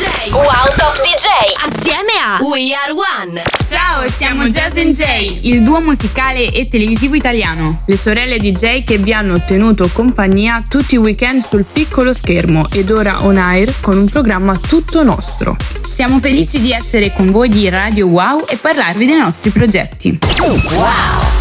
DJ. Wow Top DJ. Assieme a We Are One. Ciao, siamo Jazz J, il duo musicale e televisivo italiano. Le sorelle DJ che vi hanno tenuto compagnia tutti i weekend sul piccolo schermo ed ora on air con un programma tutto nostro. Siamo felici di essere con voi di Radio Wow e parlarvi dei nostri progetti. Wow.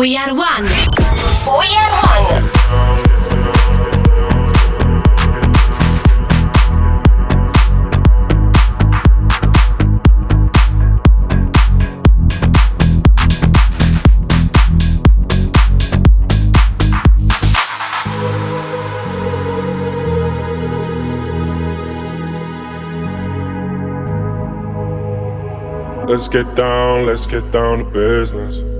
We Are One. We Are One. Let's get down, let's get down to business.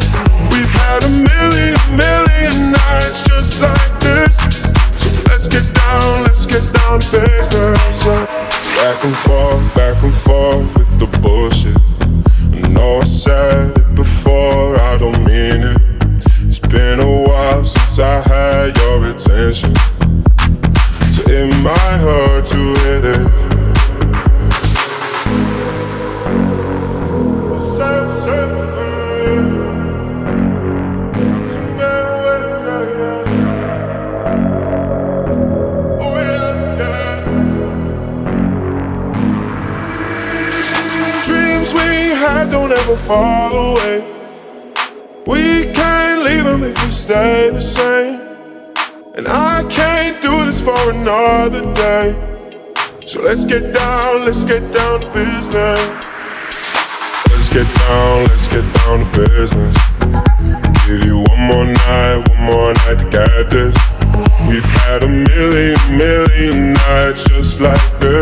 back and forth one I got this. We've had a million, million nights just like this.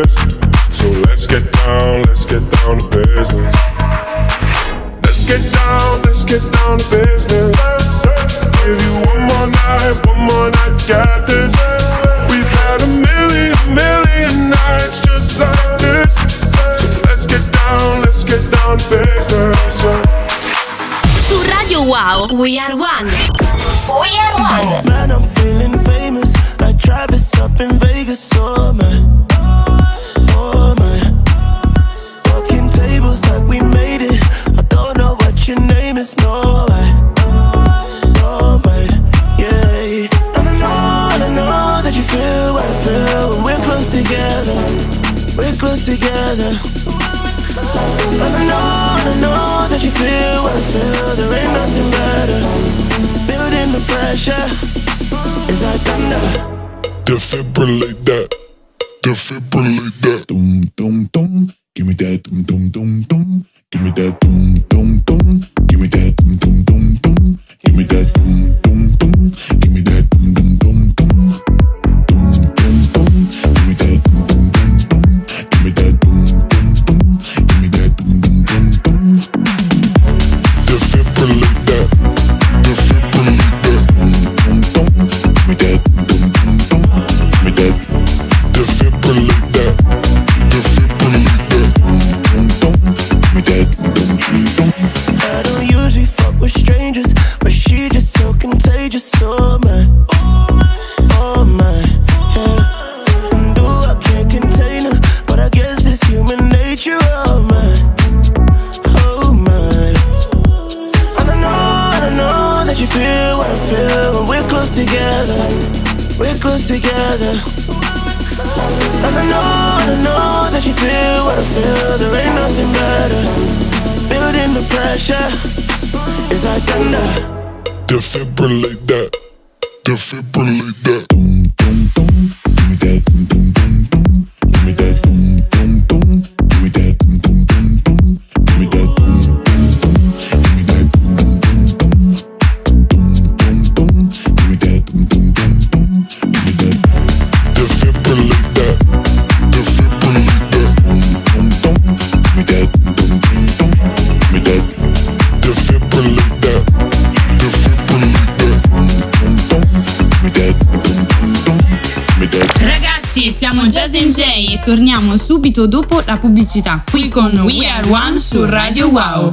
Torniamo subito dopo la pubblicità, qui con We Are One su Radio Wow.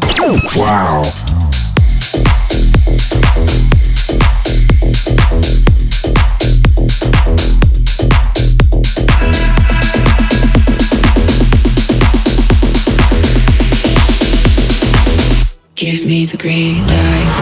Wow. Give me the green light.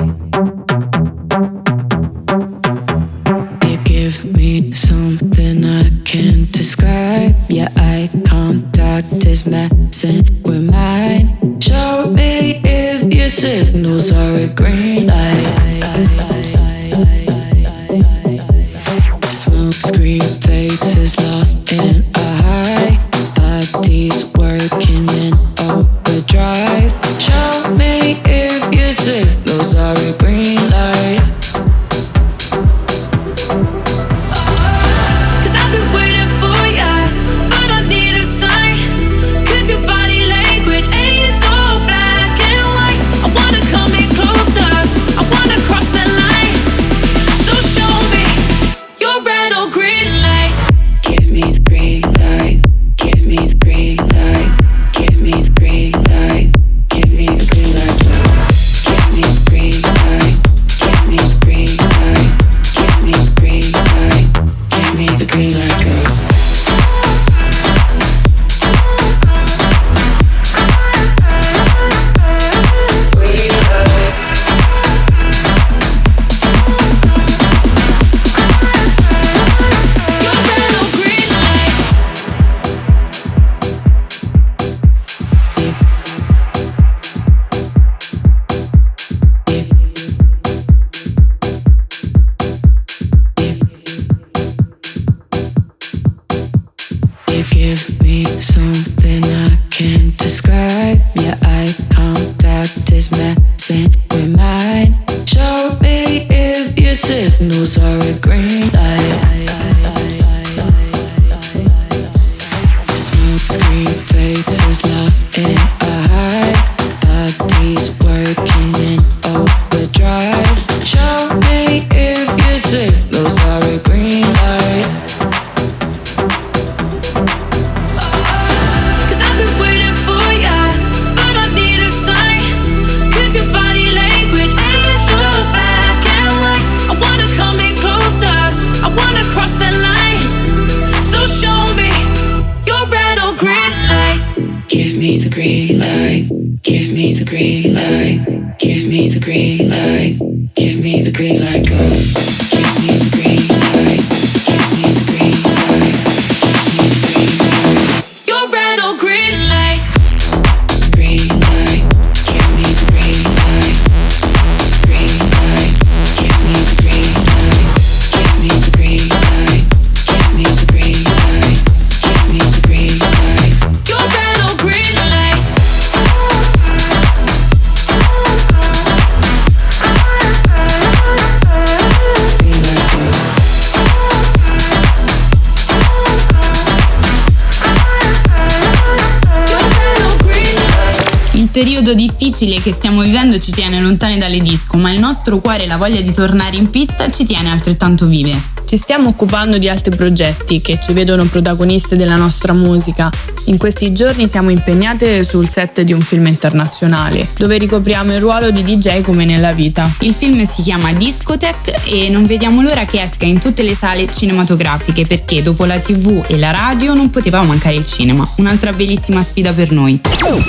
periodo difficile che stiamo vivendo ci tiene lontani dalle disco, ma il nostro cuore e la voglia di tornare in pista ci tiene altrettanto vive. Ci stiamo occupando di altri progetti che ci vedono protagoniste della nostra musica. In questi giorni siamo impegnate sul set di un film internazionale, dove ricopriamo il ruolo di DJ come nella vita. Il film si chiama Discotech e non vediamo l'ora che esca in tutte le sale cinematografiche perché dopo la TV e la radio non poteva mancare il cinema. Un'altra bellissima sfida per noi.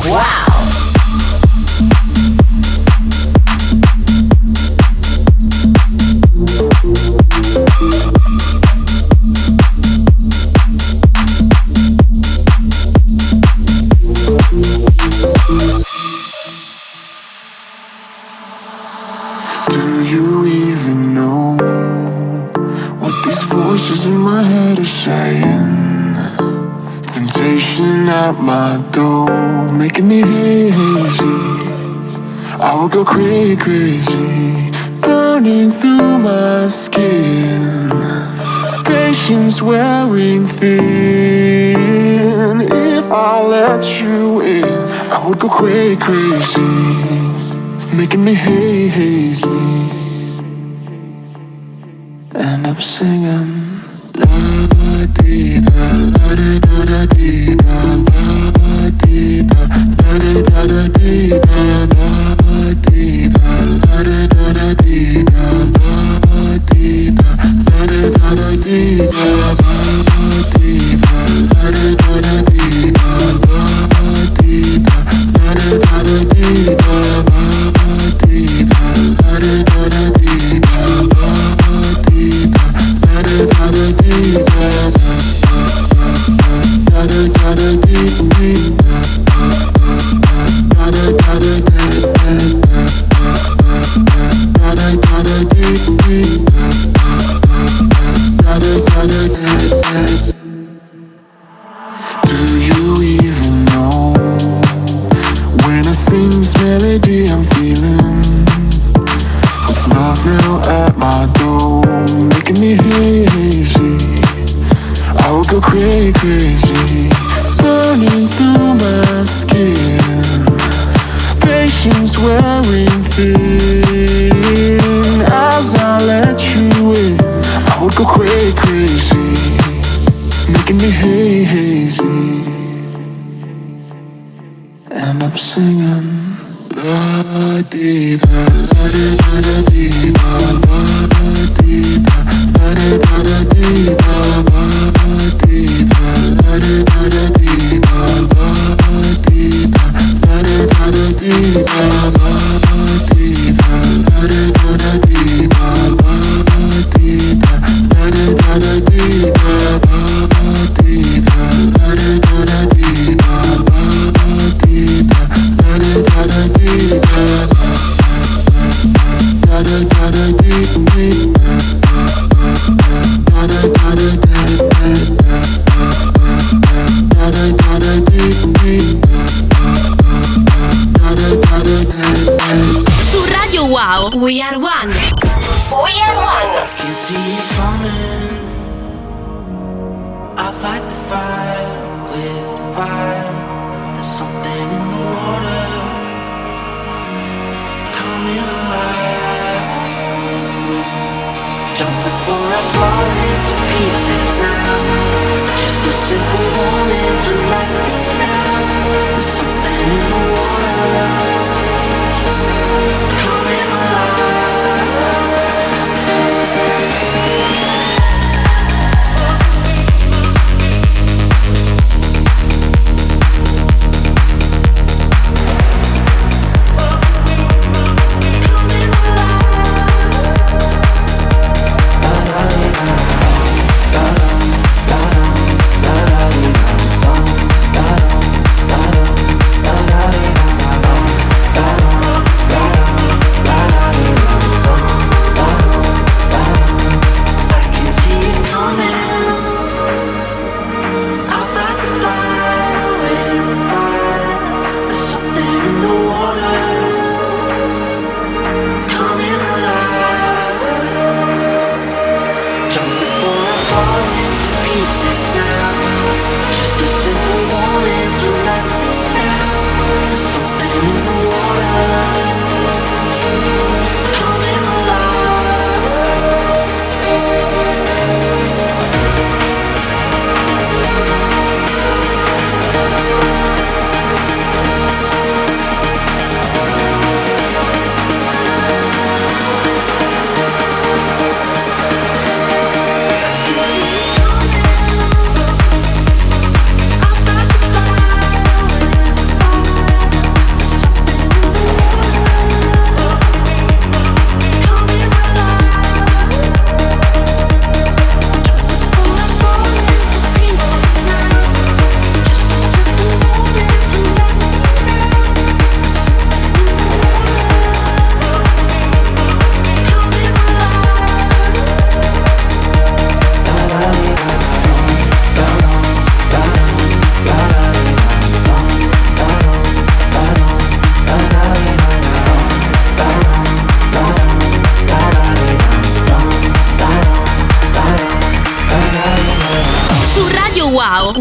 Wow! tired of saying Temptation at my door Making me hazy. I will go crazy, crazy Burning through my skin. Patience wearing thin. If I let you in I would go crazy, crazy Making me hazy. And I'm singing. da da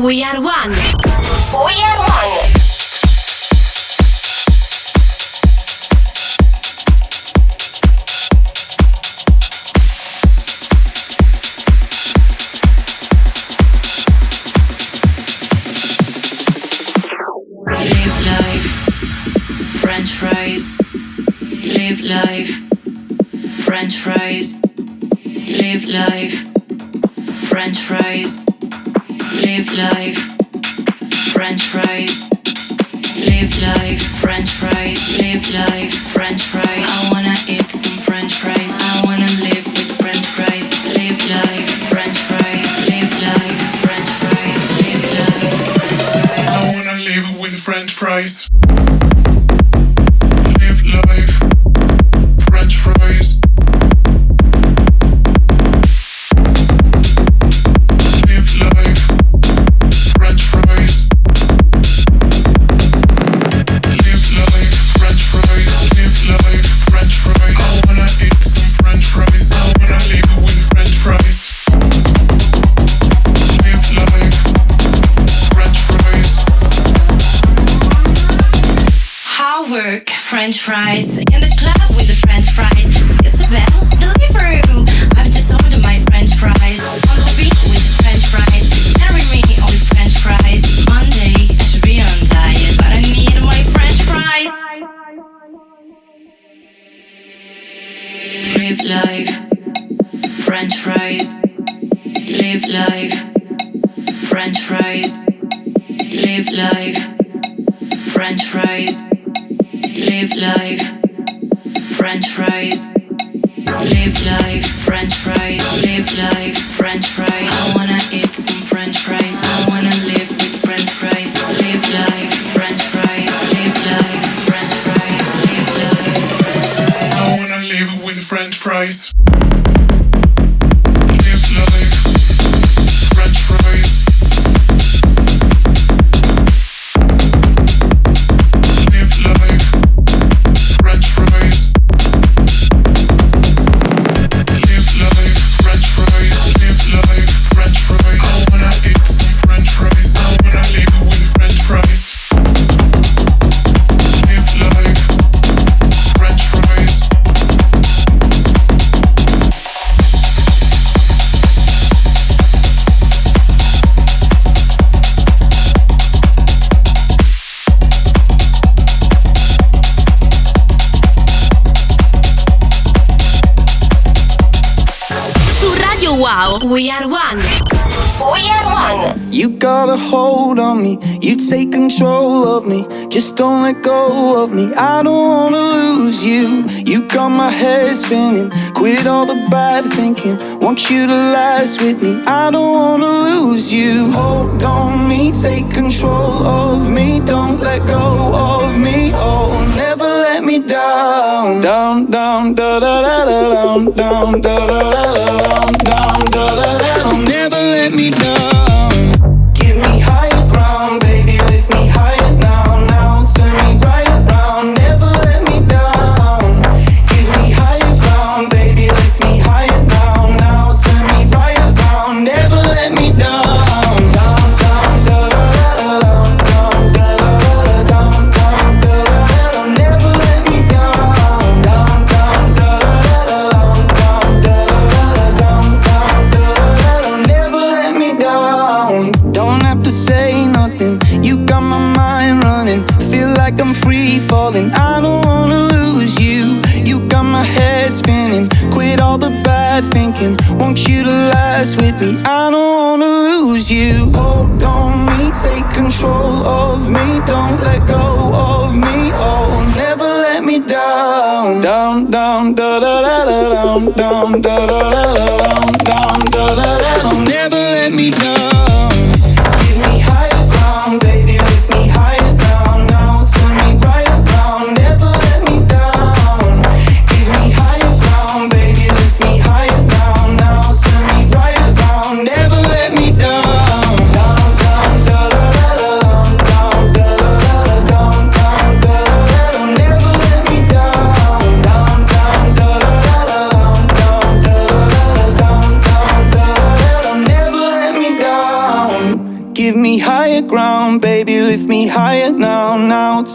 We are one. We are one. Live life, French fries. Live life, French fries. Live life, French fries. Live life, French fries. Live life, French fries. Live life, French fries. I wanna eat some French fries. I wanna live with French fries. Live life, French fries. Live life, French fries. Live life. I wanna live with French fries. French fries in the club with the French fries. Isabel, Deliveroo. I've just ordered my French fries on the beach with the French fries. Marry me on the French fries. Monday I should be on diet, but I need my French fries. Live life, French fries. Live life, French fries. Live life, French fries. Live life, French fries. Live life, French fries. Live life, We are one. We are one. You got a hold on me, you take control of me. Just don't let go of me. I don't wanna lose you. You got my head spinning. Quit all the bad thinking. Want you to last with me. I don't wanna lose you. Hold on me, take control of me. Don't let go of me. Oh, never let me down. Down, down, da da da da down, down, da da da da down, down, take control of me. Don't let go of me. Oh, never let me down. Down, down, da da da da down, down, da da da da down, down,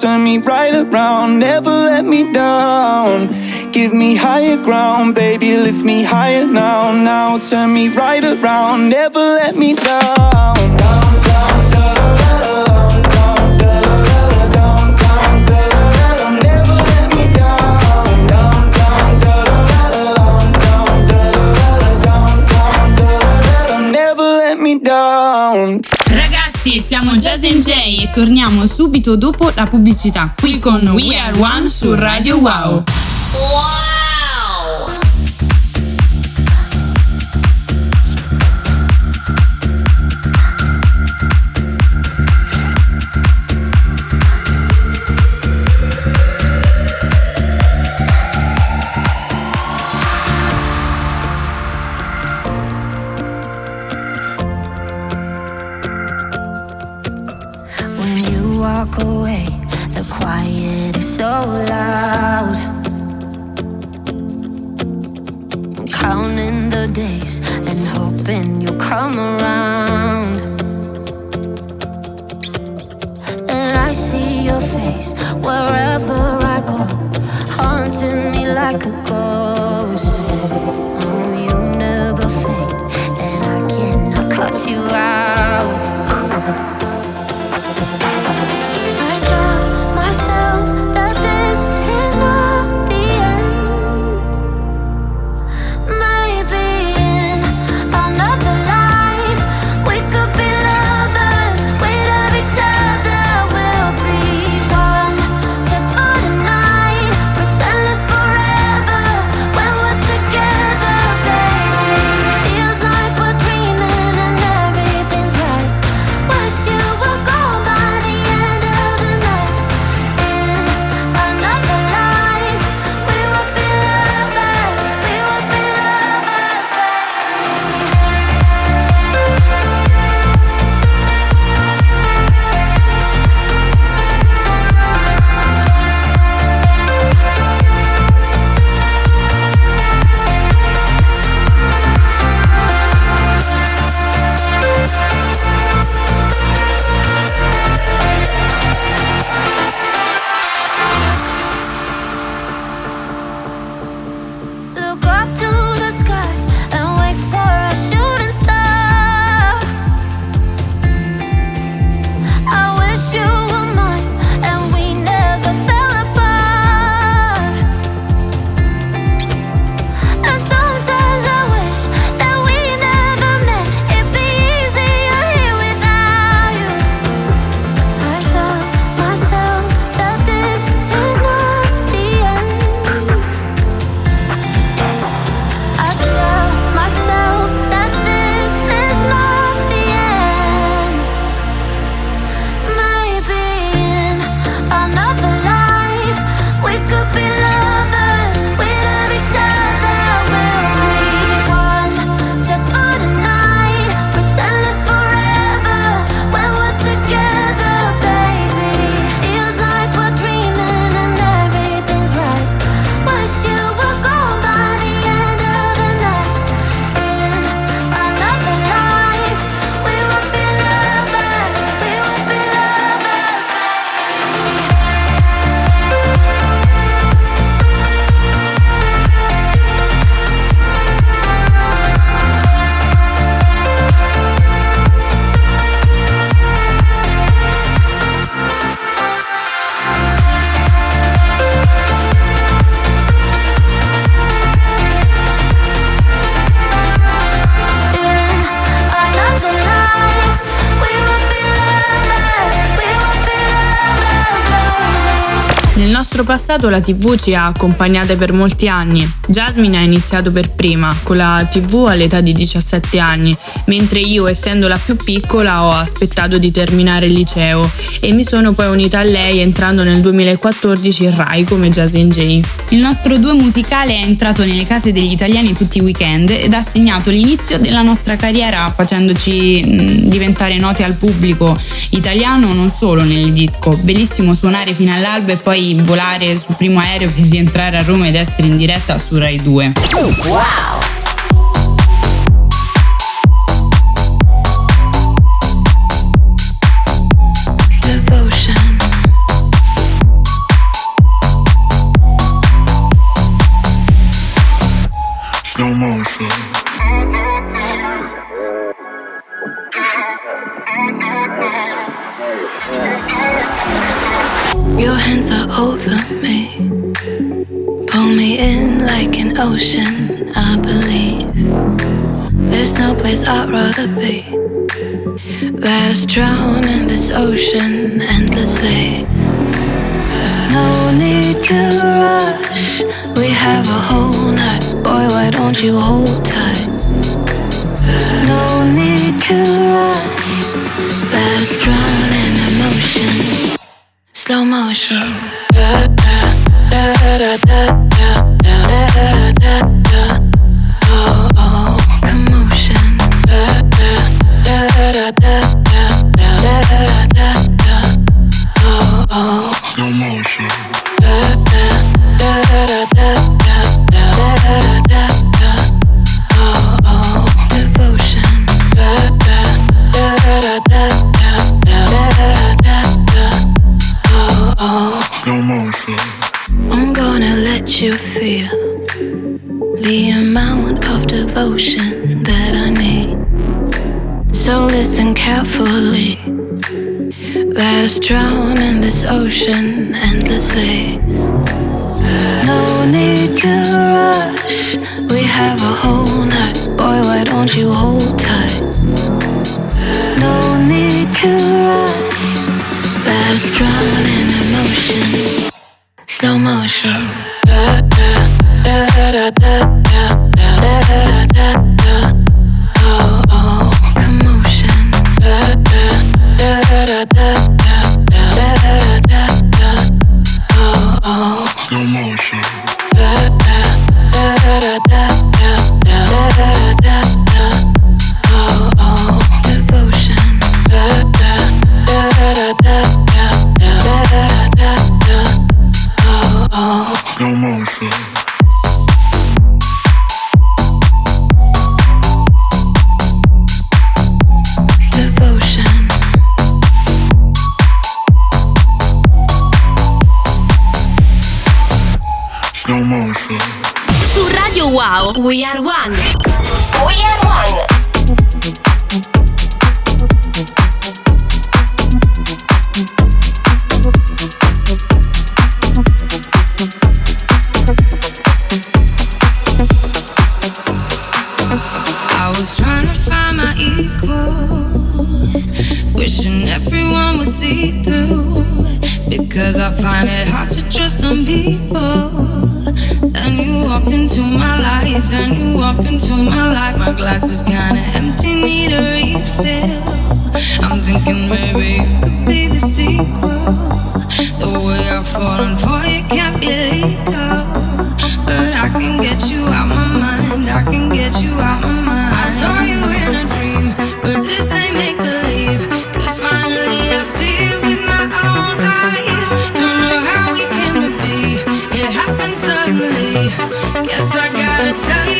Turn me right around, never let me down. Give me higher ground, baby, lift me higher now, now. Turn me right around, never let me down. Down, down, Jazz J e torniamo subito dopo la pubblicità qui con We Are One su Radio. Wow. Away, the quiet is so loud. I'm counting the days and hoping you'll come around. And I see your face wherever I go, haunting me like a ghost. nostro passato la TV ci ha accompagnate per molti anni. Jasmine ha iniziato per prima, con la TV all'età di 17 anni, mentre io, essendo la più piccola, ho aspettato di terminare il liceo e mi sono poi unita a lei entrando nel 2014 in Rai come Jasin J. Il nostro duo musicale è entrato nelle case degli italiani tutti i weekend ed ha segnato l'inizio della nostra carriera facendoci diventare note al pubblico italiano non solo nel disco. Bellissimo suonare fino all'alba e poi volare andare sul primo aereo per rientrare a Roma ed essere in diretta su Rai 2. Wow! ocean, I believe. There's no place I'd rather be. Rather drown in this ocean endlessly. No need to rush. We have a whole night. Boy, why don't you hold tight? No need to rush. Let's drown in emotion. Slow motion. Oh, oh, oh, commotion. Da da da da da. drown in this ocean endlessly. No need to run. reflection. tell you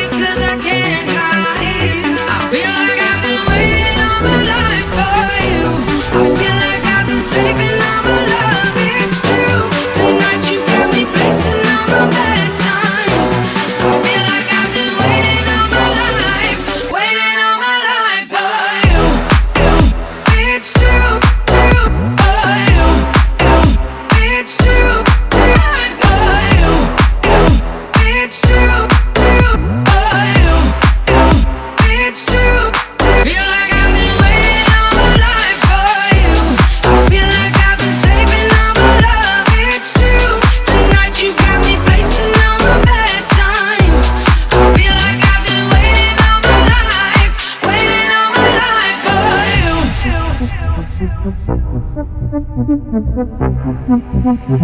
Felt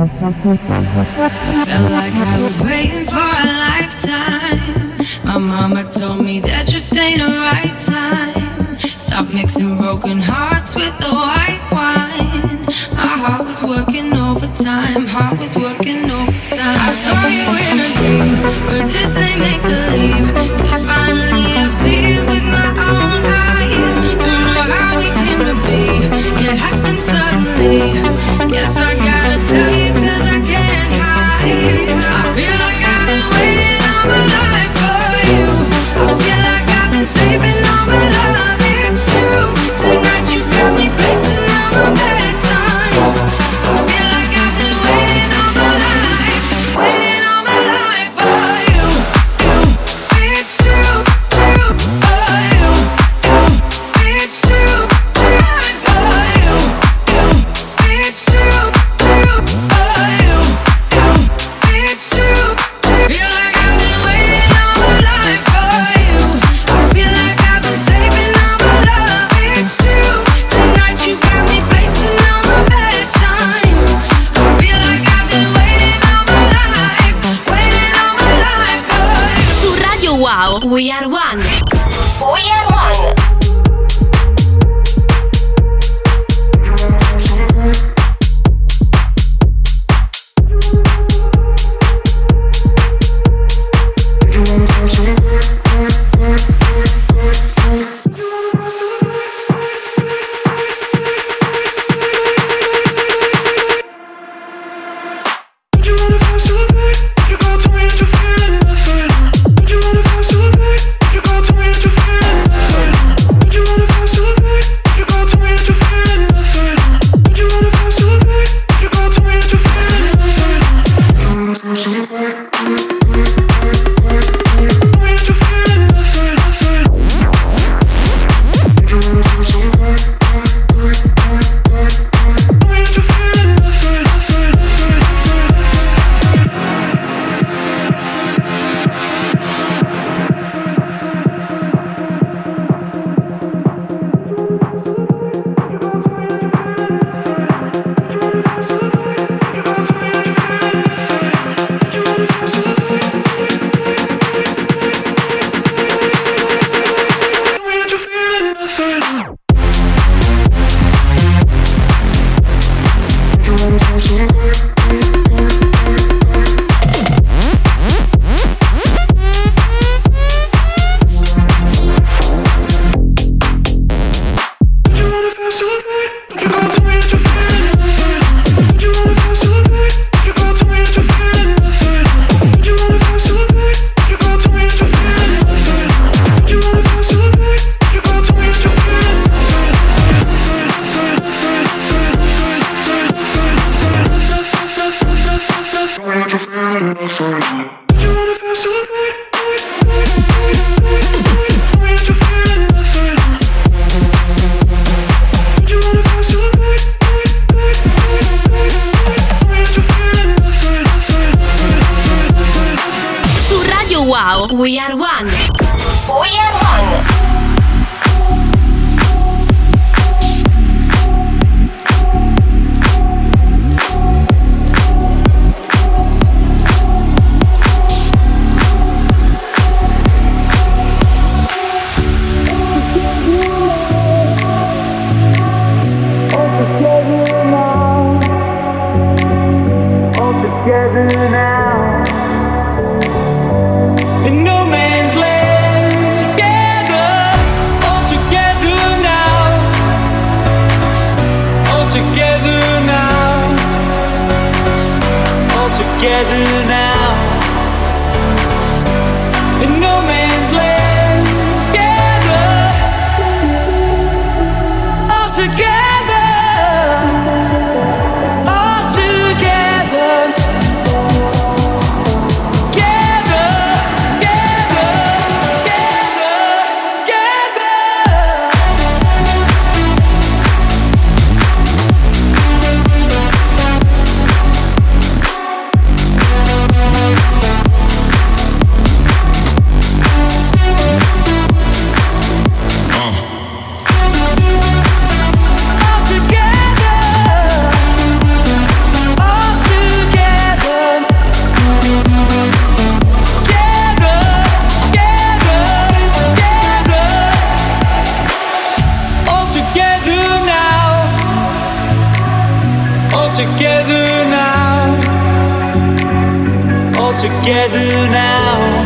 together now.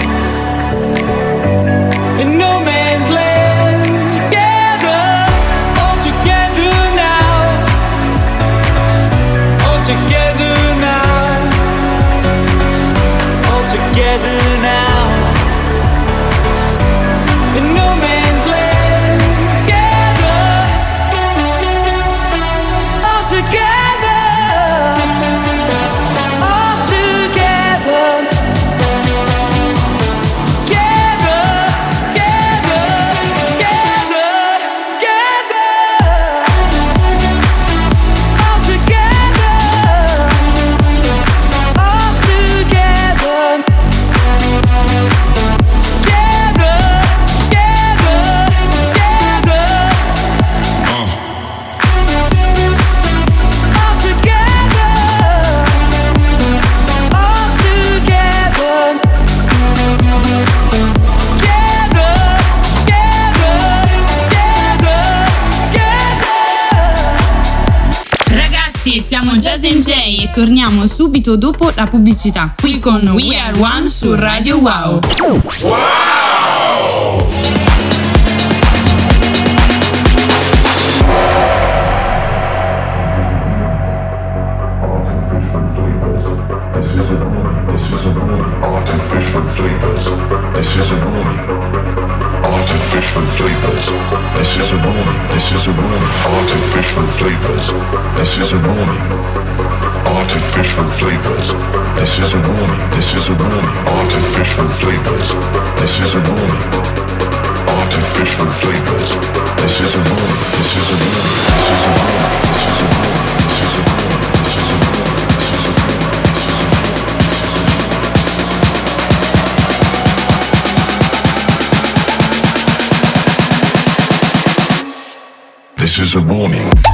In no man's land. Together. All together now. All together Jazz J e torniamo subito dopo la pubblicità qui con We Are One su Radio Wow. Artificial flavors. This is a warning. Artificial flavors. This is a warning. This is a warning. Artificial flavors. This is a warning. Artificial flavors. This is a warning. This is a warning. Artificial flavors. This is a warning. Artificial flavors. This is a warning. This is a warning. This is a warning. This is a warning. Is a warning.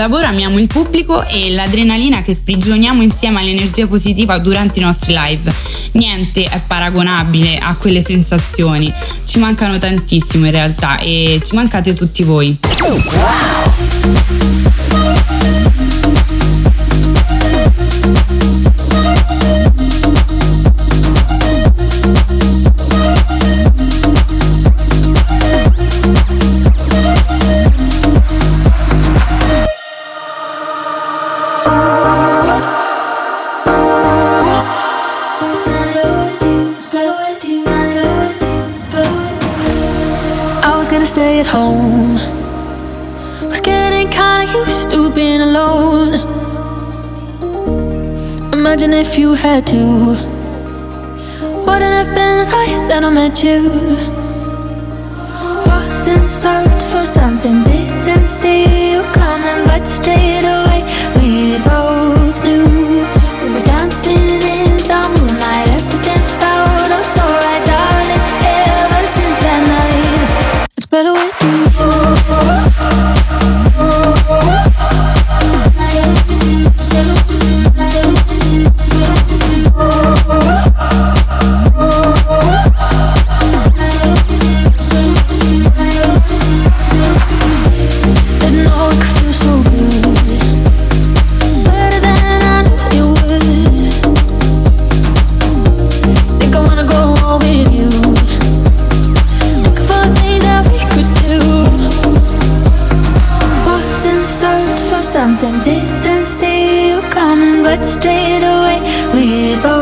Lavoro amiamo il pubblico e l'adrenalina che sprigioniamo insieme all'energia positiva durante i nostri live. Niente è paragonabile a quelle sensazioni. Ci mancano tantissimo in realtà e ci mancate tutti voi. vediamo if you had to. Wouldn't have been right. that I met you. Was in search for something, didn't see you coming, but straight away. Something didn't see you coming, but straight away we both.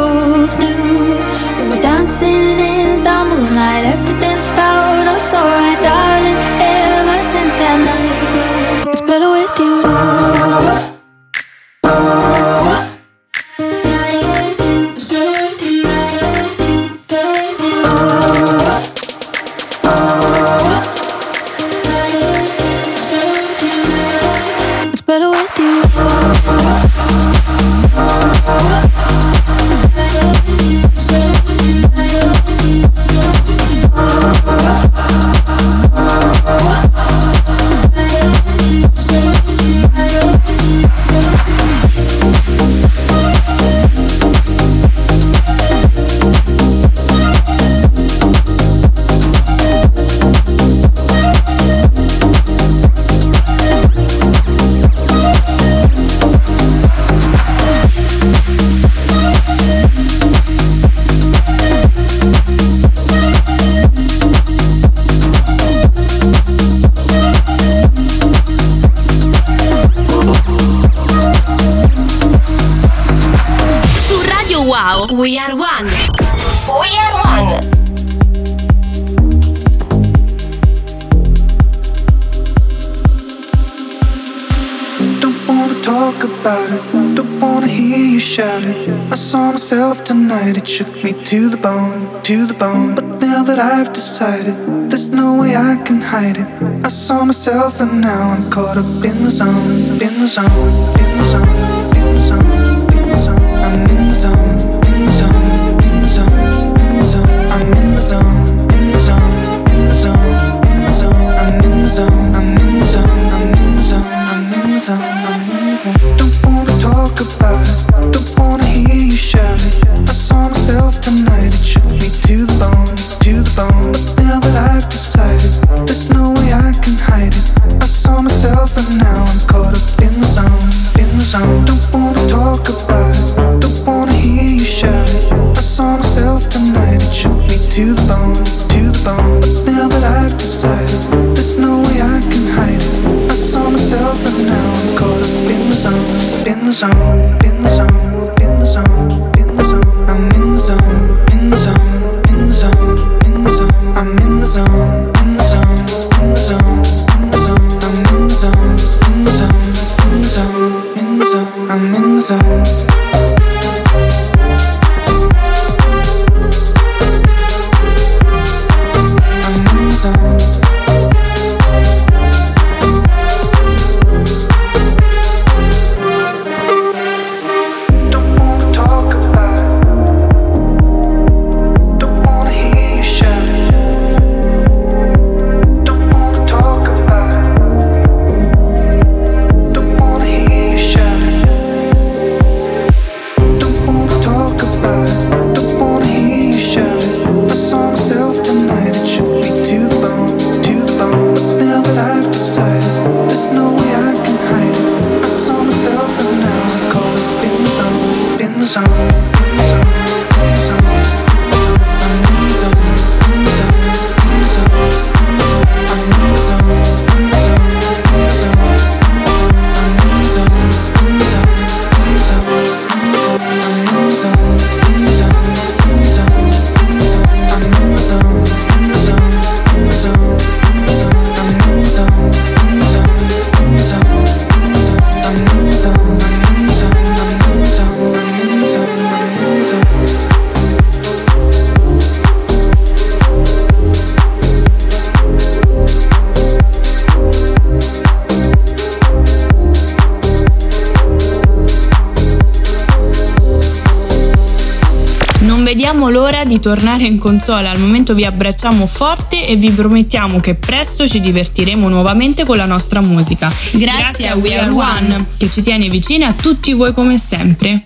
talk about it. Don't wanna hear you shout it. I saw myself tonight, it shook me to the bone, to the bone. But now that I've decided, there's no way I can hide it. I saw myself and now I'm caught up in the zone, in the zone, in the zone. Di tornare in console, al momento vi abbracciamo forte e vi promettiamo che presto ci divertiremo nuovamente con la nostra musica. Grazie a We Are One. che ci tiene vicini a tutti voi come sempre.